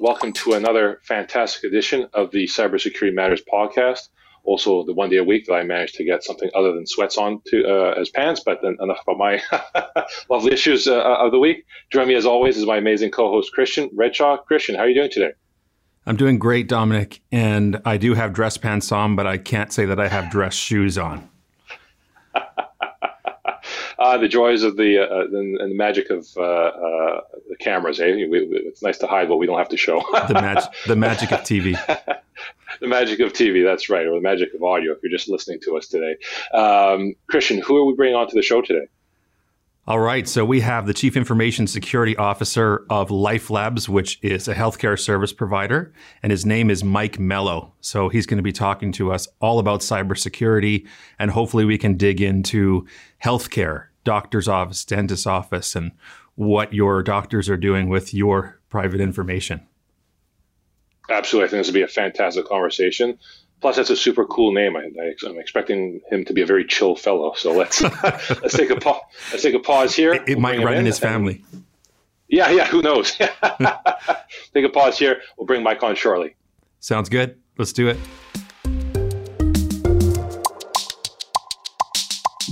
welcome to another fantastic edition of the Cybersecurity Matters podcast. Also, the one day a week that I managed to get something other than sweats on to uh, as pants. But enough about my lovely issues uh, of the week. Join me as always is my amazing co-host Christian Redshaw. Christian, how are you doing today? I'm doing great, Dominic, and I do have dress pants on, but I can't say that I have dress shoes on. uh, the joys of the uh, and, and, the magic of uh, uh the cameras. Eh? We, it's nice to hide what we don't have to show. the, mag- the magic of TV. the magic of TV. That's right, or the magic of audio. If you're just listening to us today, um, Christian, who are we bringing onto the show today? All right. So we have the Chief Information Security Officer of LifeLabs, which is a healthcare service provider, and his name is Mike Melo. So he's going to be talking to us all about cybersecurity, and hopefully we can dig into healthcare, doctor's office, dentist's office, and what your doctors are doing with your private information. Absolutely. I think this will be a fantastic conversation. Plus, that's a super cool name. I, am expecting him to be a very chill fellow. So let's let's take a pa- let's take a pause here. It, it we'll might run in, in his family. And, yeah, yeah. Who knows? take a pause here. We'll bring Mike on shortly. Sounds good. Let's do it.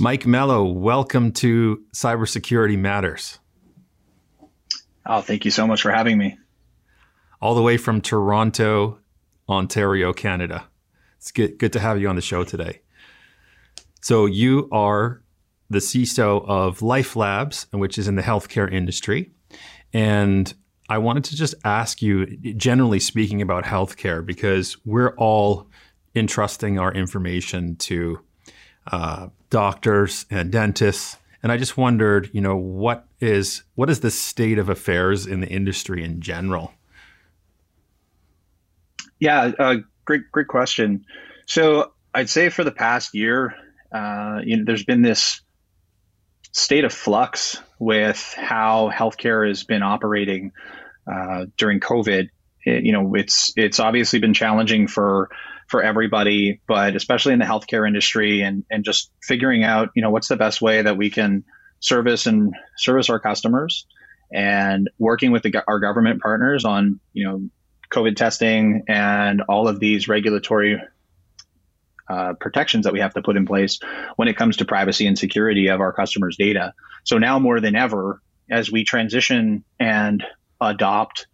Mike Melo, welcome to Cybersecurity Matters. Oh, thank you so much for having me. All the way from Toronto, Ontario, Canada. It's good, good to have you on the show today. So, you are the CISO of LifeLabs, which is in the healthcare industry. And I wanted to just ask you, generally speaking, about healthcare, because we're all entrusting our information to uh, doctors and dentists. And I just wondered, you know, what is what is the state of affairs in the industry in general? Yeah, uh, great, great question. So I'd say for the past year, uh, you know, there's been this state of flux with how healthcare has been operating uh, during COVID. It, you know, it's it's obviously been challenging for for everybody, but especially in the healthcare industry, and and just figuring out, you know, what's the best way that we can service and service our customers, and working with the, our government partners on, you know, COVID testing and all of these regulatory uh, protections that we have to put in place when it comes to privacy and security of our customers' data. So now more than ever, as we transition and adopt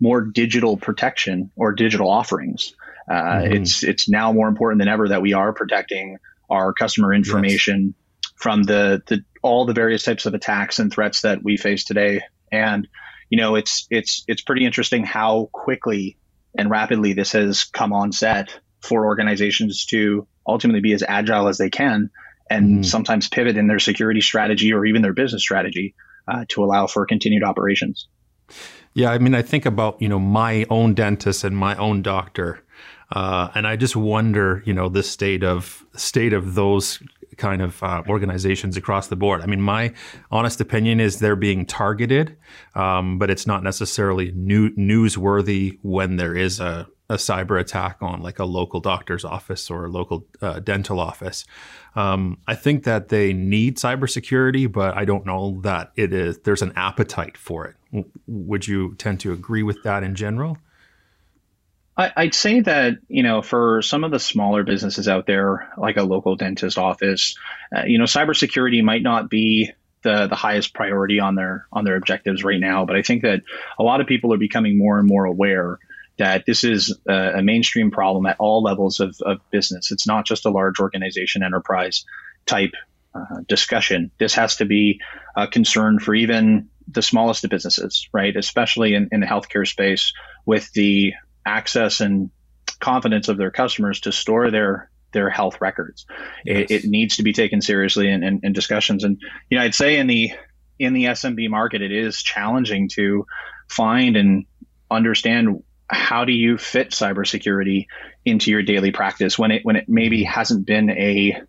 more digital protection or digital offerings, uh, mm-hmm. it's it's now more important than ever that we are protecting our customer information yes. from the, the all the various types of attacks and threats that we face today. And you know, it's it's it's pretty interesting how quickly and rapidly this has come on set for organizations to ultimately be as agile as they can and mm. sometimes pivot in their security strategy or even their business strategy uh, to allow for continued operations. Yeah, I mean, I think about you know my own dentist and my own doctor, uh, and I just wonder, you know, the state of state of those kind of uh, organizations across the board. I mean, my honest opinion is they're being targeted, um, but it's not necessarily new, newsworthy when there is a, a cyber attack on like a local doctor's office or a local uh, dental office. Um, I think that they need cybersecurity, but I don't know that it is. There's an appetite for it. Would you tend to agree with that in general? I, would say that you know for some of the smaller businesses out there, like a local dentist office, uh, you know, cybersecurity might not be the the highest priority on their on their objectives right now. But I think that a lot of people are becoming more and more aware that this is a, a mainstream problem at all levels of, of business. It's not just a large organization enterprise type uh, discussion. This has to be a concern for even the smallest of businesses, right? Especially in, in the healthcare space with the access and confidence of their customers to store their their health records. Yes. It, it, needs to be taken seriously in, in, in, discussions. And you know, I'd say in the in the SMB market, it is challenging to find and understand how do you fit cybersecurity into your daily practice when it when it maybe hasn't been a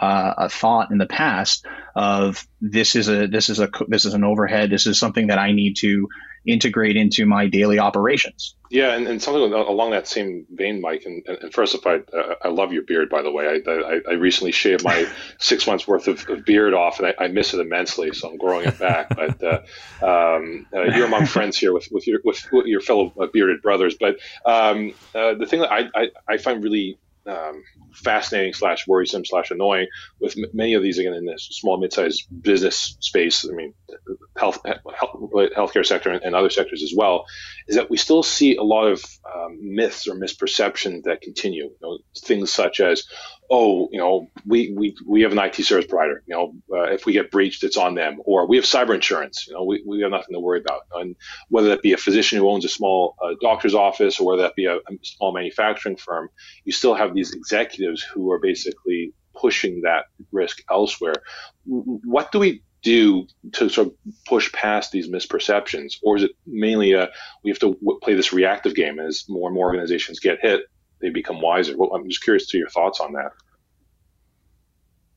uh, a thought in the past of this is a this is a this is an overhead this is something that I need to integrate into my daily operations. Yeah, and, and something along that same vein, Mike. And, and first of all, I, uh, I love your beard, by the way. I, I, I recently shaved my six months worth of, of beard off, and I, I, miss it immensely. So I'm growing it back. But uh, um, uh, you're among friends here with, with your with, with your fellow uh, bearded brothers. But um, uh, the thing that I, I, I find really um, fascinating slash worrisome slash annoying with m- many of these again in this small mid-sized business space. I mean, health, health healthcare sector and, and, other sectors as well, is that we still see a lot of um, myths or misperceptions that continue. You know, things such as, oh, you know, we, we, we have an IT service provider. You know, uh, if we get breached, it's on them. Or we have cyber insurance. You know, we, we have nothing to worry about. And whether that be a physician who owns a small uh, doctor's office or whether that be a, a small manufacturing firm, you still have these executives who are basically pushing that risk elsewhere. What do we do to sort of push past these misperceptions, or is it mainly a we have to play this reactive game as more and more organizations get hit? they become wiser. Well, I'm just curious to your thoughts on that.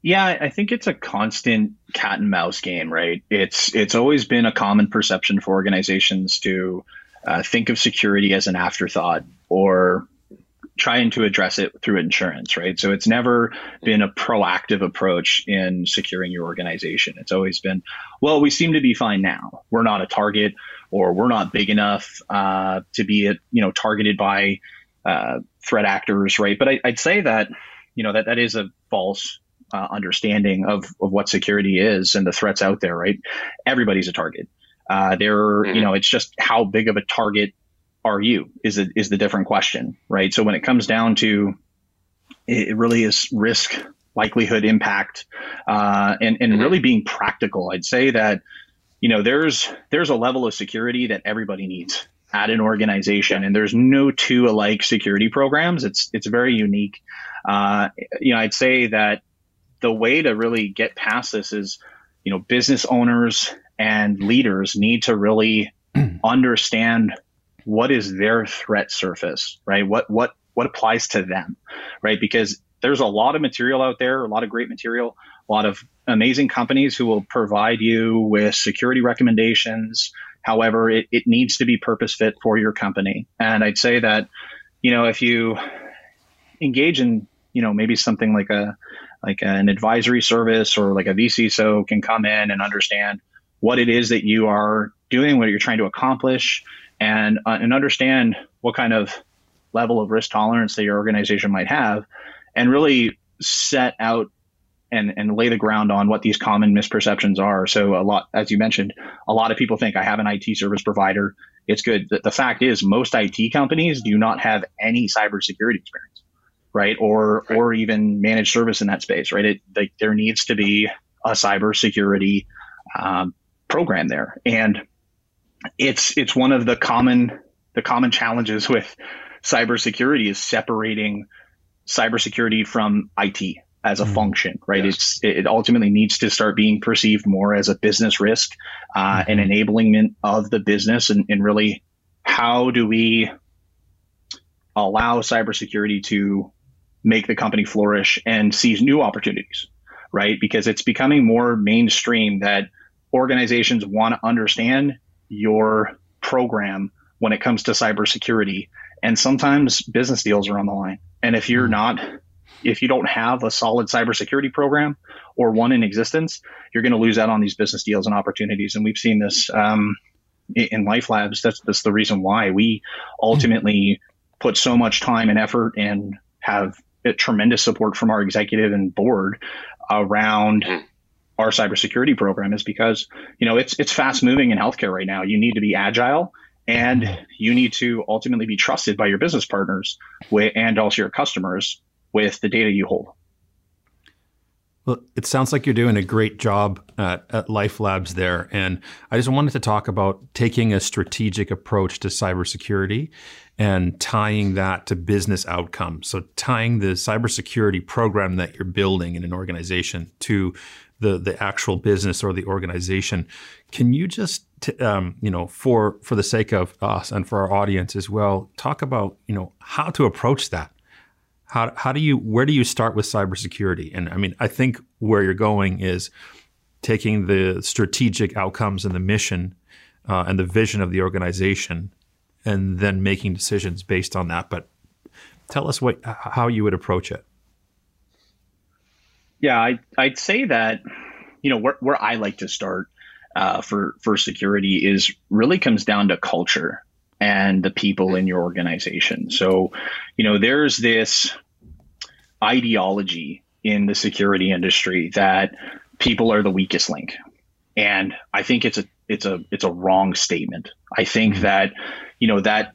Yeah, I think it's a constant cat and mouse game, right? It's it's always been a common perception for organizations to uh, think of security as an afterthought or trying to address it through insurance, right? So it's never been a proactive approach in securing your organization. It's always been, well, we seem to be fine now. We're not a target, or we're not big enough uh, to be, you know, targeted by uh, threat actors, right? But I, would say that you know that that is a false uh, understanding of of what security is and the threats out there, right? Everybody's a target. Uh, there, mm-hmm. you know, it's just how big of a target are you is it is the different question, right? So when it comes down to it really is risk, likelihood, impact, uh, and and mm-hmm. really being practical. I'd say that you know there's there's a level of security that everybody needs at an organization, and there's no two alike security programs. It's it's very unique. Uh, you know, I'd say that the way to really get past this is, you know, business owners and leaders need to really understand what is their threat surface, right? What what what applies to them, right? Because there's a lot of material out there, a lot of great material, a lot of amazing companies who will provide you with security recommendations, However, it, it needs to be purpose fit for your company. And I'd say that, you know, if you engage in, you know, maybe something like a like an advisory service or like a vCISO can come in and understand what it is that you are doing, what you're trying to accomplish, and uh, and understand what kind of level of risk tolerance that your organization might have, and really set out and and lay the ground on what these common misperceptions are. So a lot, as you mentioned, a lot of people think I have an IT service provider. It's good. The, the fact is, most IT companies do not have any cybersecurity experience, right? Or right. or even managed service in that space, right? It, like, there needs to be a cybersecurity um, program there, and it's it's one of the common the common challenges with cybersecurity is separating cybersecurity from IT as a mm function, right? Yes. It's it ultimately needs to start being perceived more as a business risk uh, mm-hmm. and enablement of the business, and, and really how do we allow cybersecurity to make the company flourish and seize new opportunities, right? Because it's becoming more mainstream that organizations want to understand your program when it comes to cybersecurity. And sometimes business deals are on the line. And if you're mm not if you don't have a solid cybersecurity program or one in existence, you're going to lose out on these business deals and opportunities. And we've seen this um, in LifeLabs. That's that's the reason why we ultimately put so much time and effort and have tremendous support from our executive and board around our cybersecurity program is because you know it's it's fast moving in healthcare right now. You need to be agile and you need to ultimately be trusted by your business partners and also your customers with the data you hold. Well, it sounds like you're doing a great job at, at, LifeLabs there. And I just wanted to talk about taking a strategic approach to cybersecurity and tying that to business outcomes. So, tying the cybersecurity program that you're building in an organization to the, the actual business or the organization. Can you just, t- um, you know, for, for the sake of us and for our audience as well, talk about, you know, how to approach that? How, how do you where do you start with cybersecurity? And I mean, I think where you're going is taking the strategic outcomes and the mission uh, and the vision of the organization, and then making decisions based on that. But tell us what how you would approach it. Yeah, I, I'd say that you know where, where I like to start uh, for for security is really comes down to culture and the people in your organization. So, you know, there's this ideology in the security industry that people are the weakest link. And I think it's a it's a it's a wrong statement. I think mm-hmm. that, you know, that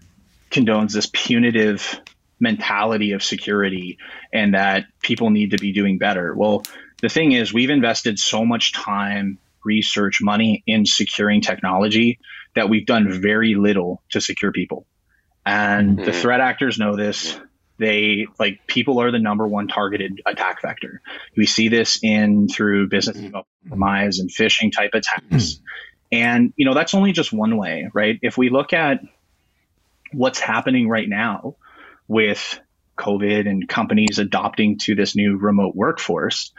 condones this punitive mentality of security and that people need to be doing better. Well, the thing is we've invested so much time, research, money in securing technology that we've done very little to secure people. And mm-hmm. the threat actors know this. They like people are the number one targeted attack vector. We see this in through business mm-hmm. compromise and phishing type attacks. Mm-hmm. And you know, that's only just one way, right? If we look at what's happening right now with COVID and companies adopting to this new remote workforce,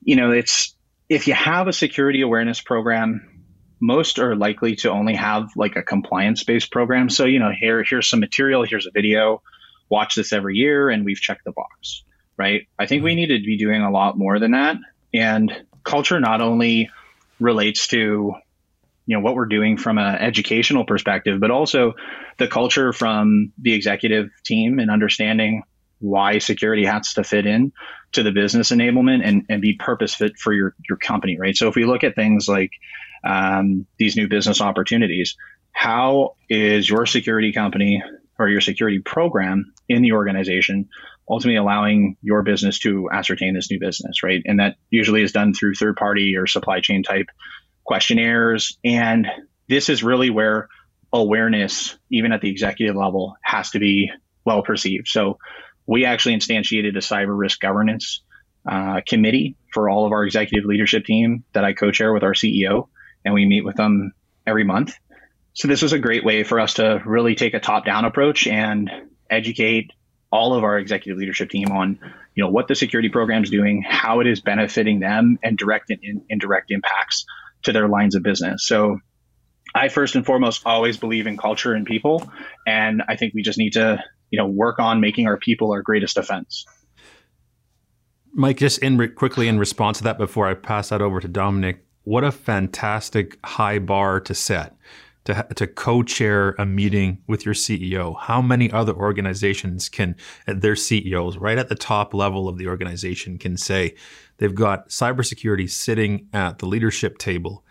you know, it's if you have a security awareness program most are likely to only have like a compliance based program. So, you know, here, here's some material, here's a video, watch this every year, and we've checked the box, right? I think we need to be doing a lot more than that. And culture not only relates to, you know, what we're doing from an educational perspective, but also the culture from the executive team and understanding why security has to fit in to the business enablement and, and be purpose fit for your, your company, right? So if we look at things like um, these new business opportunities. How is your security company or your security program in the organization ultimately allowing your business to ascertain this new business, right? And that usually is done through third party or supply chain type questionnaires. And this is really where awareness, even at the executive level, has to be well perceived. So we actually instantiated a cyber risk governance uh, committee for all of our executive leadership team that I co-chair with our CEO and we meet with them every month. So this was a great way for us to really take a top-down approach and educate all of our executive leadership team on, you know, what the security program is doing, how it is benefiting them, and direct and indirect impacts to their lines of business. So I first and foremost always believe in culture and people, and I think we just need to, you know, work on making our people our greatest defense. Mike, just in re- quickly in response to that, before I pass that over to Dominic, what a fantastic high bar to set to, to co-chair a meeting with your CEO. How many other organizations can their CEOs right at the top level of the organization can say they've got cybersecurity sitting at the leadership table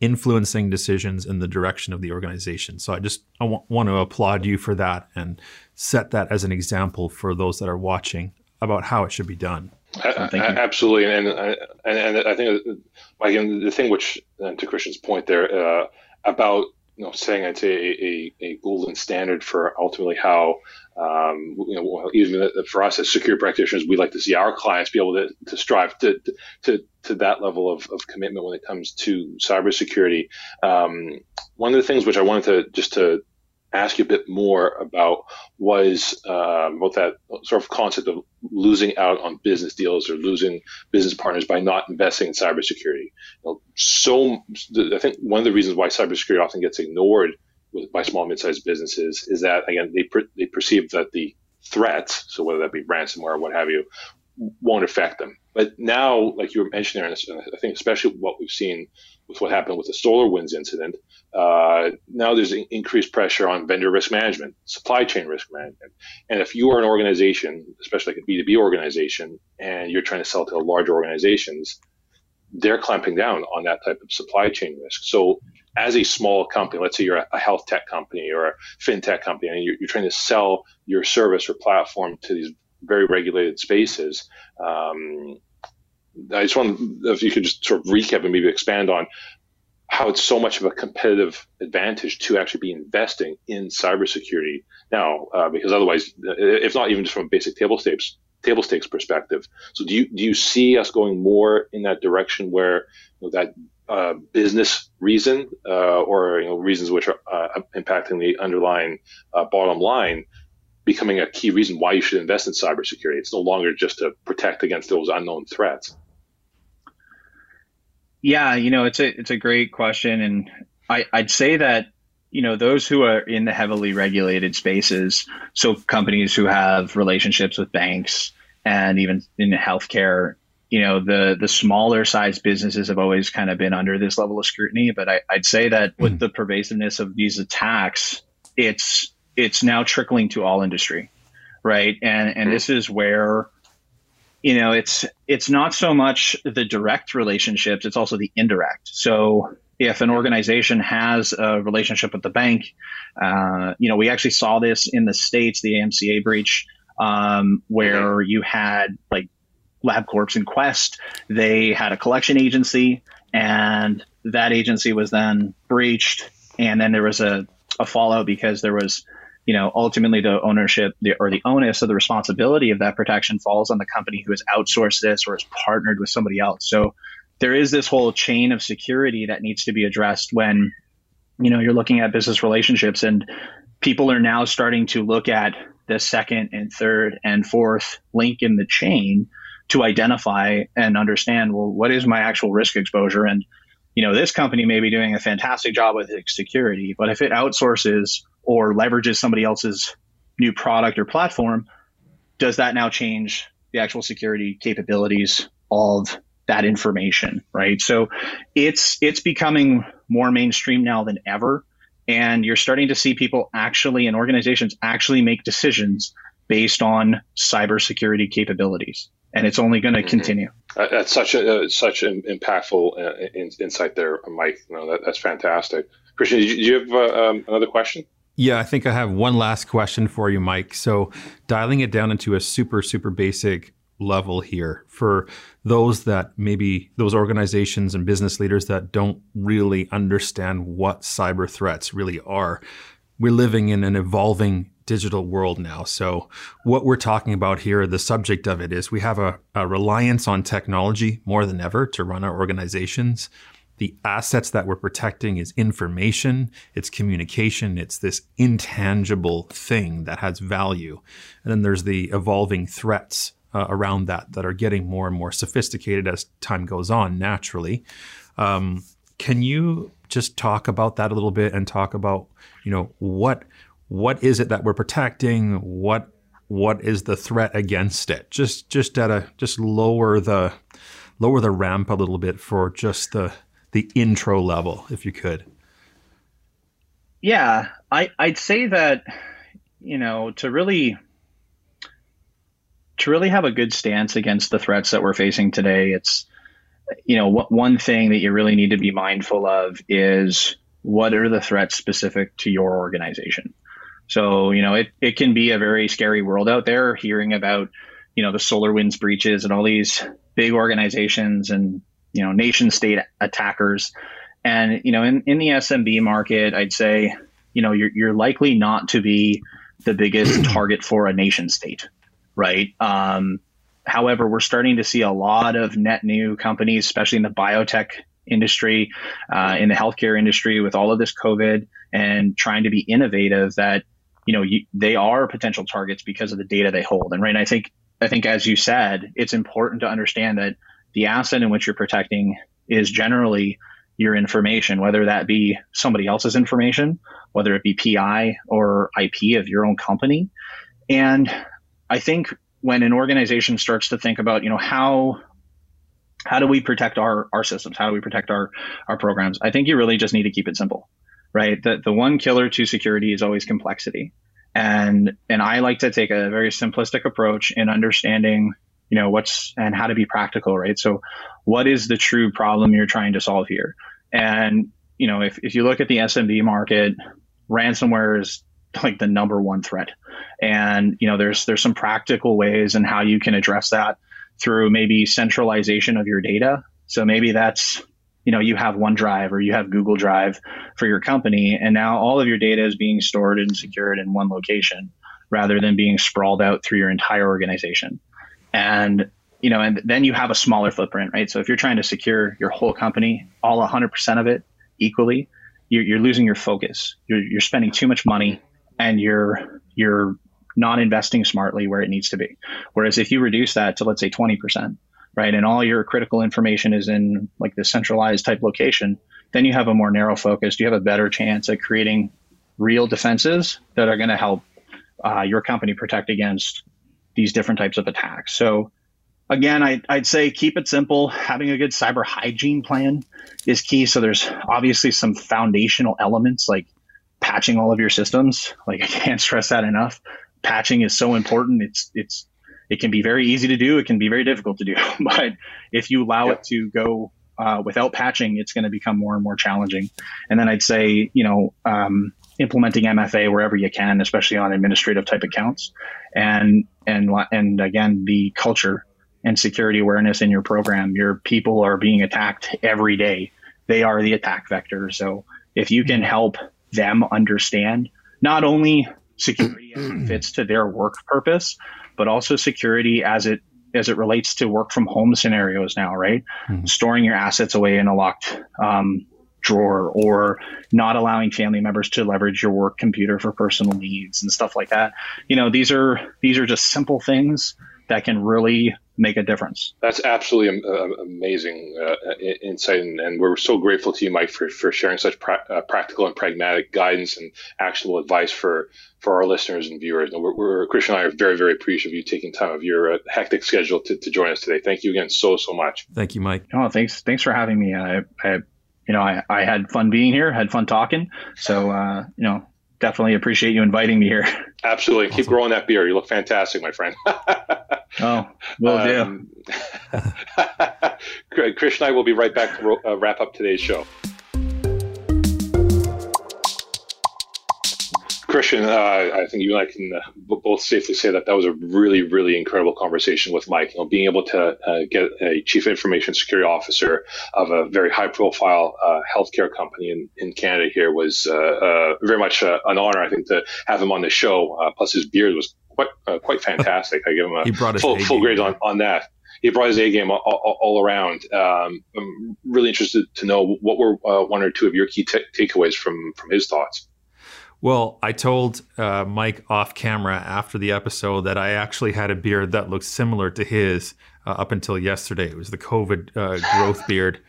influencing decisions in the direction of the organization. So I just I w- want to applaud you for that and set that as an example for those that are watching about how it should be done. Absolutely, and, and and I think again the thing which to Christian's point there uh, about you know saying I'd a, a, a, golden standard for ultimately how um, you know even for us as security practitioners we like to see our clients be able to, to strive to, to to that level of, of commitment when it comes to cybersecurity. Um, one of the things which I wanted to just to ask you a bit more about was uh, about that sort of concept of losing out on business deals or losing business partners by not investing in cybersecurity. You know, so I think one of the reasons why cybersecurity often gets ignored with, by small mid-sized businesses is that again they per, they perceive that the threats, so whether that be ransomware or what have you, won't affect them. But now, like you were mentioning, and I think especially what we've seen with what happened with the SolarWinds incident, uh, now there's increased pressure on vendor risk management, supply chain risk management. And if you are an organization, especially like a B2B organization, and you're trying to sell to larger organizations, they're clamping down on that type of supply chain risk. So as a small company, let's say you're a health tech company or a fintech company, and you're, you're trying to sell your service or platform to these very regulated spaces, um, I just want if you could just sort of recap and maybe expand on how it's so much of a competitive advantage to actually be investing in cybersecurity now, uh, because otherwise, if not even just from a basic table stakes table stakes perspective. So do you do you see us going more in that direction where you know, that uh, business reason uh, or you know, reasons which are uh, impacting the underlying uh, bottom line becoming a key reason why you should invest in cybersecurity? It's no longer just to protect against those unknown threats. Yeah, you know, it's a it's a great question, and I, I'd say that you know those who are in the heavily regulated spaces so companies who have relationships with banks and even in healthcare you know the the smaller size businesses have always kind of been under this level of scrutiny but I, would say that with mm. the pervasiveness of these attacks it's it's now trickling to all industry right and and mm. this is where you know it's it's not so much the direct relationships it's also the indirect so if an organization has a relationship with the bank uh, you know we actually saw this in the states the AMCA breach um, where mm-hmm. you had like LabCorp and Quest, they had a collection agency, and that agency was then breached, and then there was a, a fallout because there was, you know, ultimately the ownership the, or the onus of the responsibility of that protection falls on the company who has outsourced this or has partnered with somebody else. So there is this whole chain of security that needs to be addressed when, you know, you're looking at business relationships and people are now starting to look at the second and third and fourth link in the chain to identify and understand well what is my actual risk exposure and you know this company may be doing a fantastic job with security but if it outsources or leverages somebody else's new product or platform does that now change the actual security capabilities of that information right so it's it's becoming more mainstream now than ever and you're starting to see people actually and organizations actually make decisions based on cybersecurity capabilities and it's only going to mm-hmm. continue. Uh, that's such a uh, such an impactful uh, in, insight there, Mike. You know, that, that's fantastic. Christian, do you, you have uh, um, another question? Yeah, I think I have one last question for you, Mike. So, dialing it down into a super super basic level here for those that maybe those organizations and business leaders that don't really understand what cyber threats really are. We're living in an evolving digital world now. So, what we're talking about here, the subject of it is we have a, a, reliance on technology more than ever to run our organizations. The assets that we're protecting is information, it's communication, it's this intangible thing that has value. And then there's the evolving threats uh, around that that are getting more and more sophisticated as time goes on, naturally. Um, can you just talk about that a little bit and talk about, you know, what what is it that we're protecting? What what is the threat against it? Just just at a just lower the lower the ramp a little bit for just the the intro level, if you could. Yeah, I I'd say that you know to really to really have a good stance against the threats that we're facing today, it's you know what, one thing that you really need to be mindful of is what are the threats specific to your organization so, you know, it, it can be a very scary world out there hearing about, you know, the SolarWinds breaches and all these big organizations and, you know, nation state attackers. And, you know, in, in the SMB market, I'd say, you know, you're, you're likely not to be the biggest target for a nation state, right? Um, however, we're starting to see a lot of net new companies, especially in the biotech industry, uh, in the healthcare industry, with all of this COVID and trying to be innovative that you know, you, they are potential targets because of the data they hold. And right, I think I think as you said, it's important to understand that the asset in which you're protecting is generally your information, whether that be somebody else's information, whether it be PI or IP of your own company. And I think when an organization starts to think about, you know, how how do we protect our our systems? How do we protect our our programs? I think you really just need to keep it simple right? The, the one killer to security is always complexity. And, and I like to take a very simplistic approach in understanding, you know, what's and how to be practical, right? So what is the true problem you're trying to solve here? And, you know, if, if you look at the SMB market, ransomware is like the number one threat. And, you know, there's, there's some practical ways and how you can address that through maybe centralization of your data. So maybe that's you know you have OneDrive or you have Google Drive for your company, and now all of your data is being stored and secured in one location rather than being sprawled out through your entire organization. And you know, and then you have a smaller footprint, right? So if you're trying to secure your whole company, all 100% of it equally, you're, you're losing your focus. You're, you're spending too much money, and you're you're not investing smartly where it needs to be. Whereas if you reduce that to let's say 20%, right? And all your critical information is in like the centralized type location, then you have a more narrow focus. You have a better chance at creating real defenses that are going to help uh, your company protect against these different types of attacks. So, again, I, I'd say keep it simple. Having a good cyber hygiene plan is key. So, there's obviously some foundational elements like patching all of your systems. Like, I can't stress that enough. Patching is so important. It's, it's, it can be very easy to do. It can be very difficult to do. but if you allow it to go uh, without patching, it's going to become more and more challenging. And then I'd say, you know, um, implementing MFA wherever you can, especially on administrative type accounts, and and and again the culture and security awareness in your program. Your people are being attacked every day. They are the attack vector. So if you can help them understand not only security as it fits to their work purpose, but also security as it as it relates to work from home scenarios now, right? Mm-hmm. Storing your assets away in a locked um, drawer or not allowing family members to leverage your work computer for personal needs and stuff like that. You know, these are these are just simple things that can really make a difference. That's absolutely amazing uh, insight, and, and, we're so grateful to you, Mike, for, for sharing such pra- uh, practical and pragmatic guidance and actionable advice for for our listeners and viewers. And we're, we're Christian and I are very very appreciative of you taking time of your uh, hectic schedule to, to join us today. Thank you again so so much. Thank you, Mike. Oh, thanks thanks for having me. I, I you know I, I had fun being here, had fun talking. So uh, you know definitely appreciate you inviting me here. Absolutely. Awesome. Keep growing that beard. You look fantastic, my friend. oh, will um, do. Chris and I will be right back to uh, wrap up today's show. Christian, uh, I think you and I can uh, both safely say that that was a really, really incredible conversation with Mike. You know, being able to uh, get a chief information security officer of a very high-profile uh, healthcare company in, in Canada here was uh, uh, very much an honor. I think to have him on the show. plus, his beard was quite quite fantastic. I give him a full, full grade on, on that he brought his A game all, all, all around. Um, I'm really interested to know what were uh, one or two of your key t- takeaways from from his thoughts. Well, I told uh, Mike off camera after the episode that I actually had a beard that looked similar to his uh, up until yesterday. It was the COVID uh, growth beard.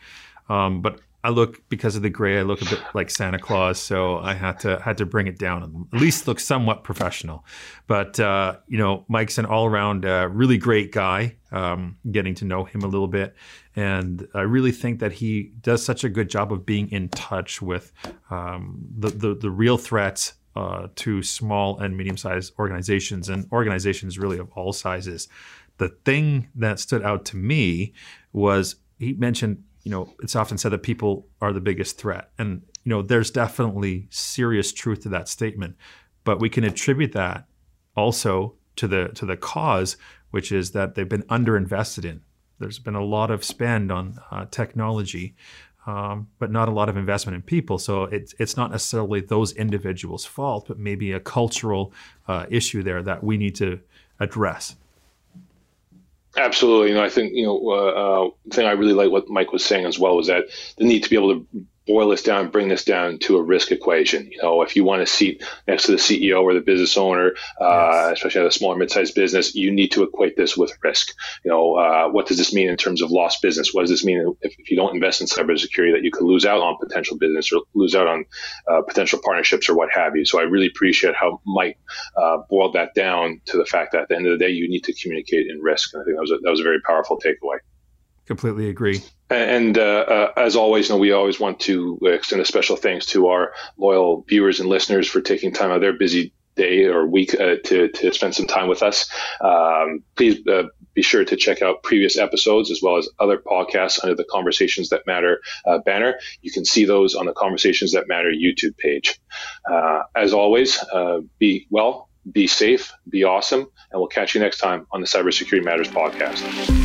Um, but I look because of the gray. I look a bit like Santa Claus, so I had to had to bring it down and at least look somewhat professional. But uh, you know, Mike's an all around uh, really great guy. Um, getting to know him a little bit, and I really think that he does such a good job of being in touch with um, the, the, the real threats uh, to small and medium sized organizations and organizations really of all sizes. The thing that stood out to me was he mentioned you know, it's often said that people are the biggest threat. And, you know, there's definitely serious truth to that statement. But we can attribute that also to the to the cause, which is that they've been underinvested in. There's been a lot of spend on uh, technology, um, but not a lot of investment in people. So it's it's not necessarily those individuals' fault, but maybe a cultural uh, issue there that we need to address. Absolutely. You know, I think, you know, uh, uh, thing I really like what Mike was saying as well was that the need to be able to boil this down, bring this down to a risk equation. You know, if you want a seat next to the CEO or the business owner, uh, yes. especially at a smaller mid-sized business, you need to equate this with risk. You know, uh, what does this mean in terms of lost business? What does this mean if, if, you don't invest in cybersecurity that you could lose out on potential business or lose out on uh, potential partnerships or what have you? So I really appreciate how Mike uh, boiled that down to the fact that at the end of the day, you need to communicate in risk. And I think that was a, that was a very powerful takeaway. Completely agree. And uh, uh, as always, you know, we always want to extend a special thanks to our loyal viewers and listeners for taking time out of their busy day or week uh, to, to spend some time with us. Um, please uh, be sure to check out previous episodes as well as other podcasts under the Conversations That Matter uh, banner. You can see those on the Conversations That Matter YouTube page. Uh, as always, be well, be safe, be awesome, and we'll catch you next time on the Cybersecurity Matters podcast.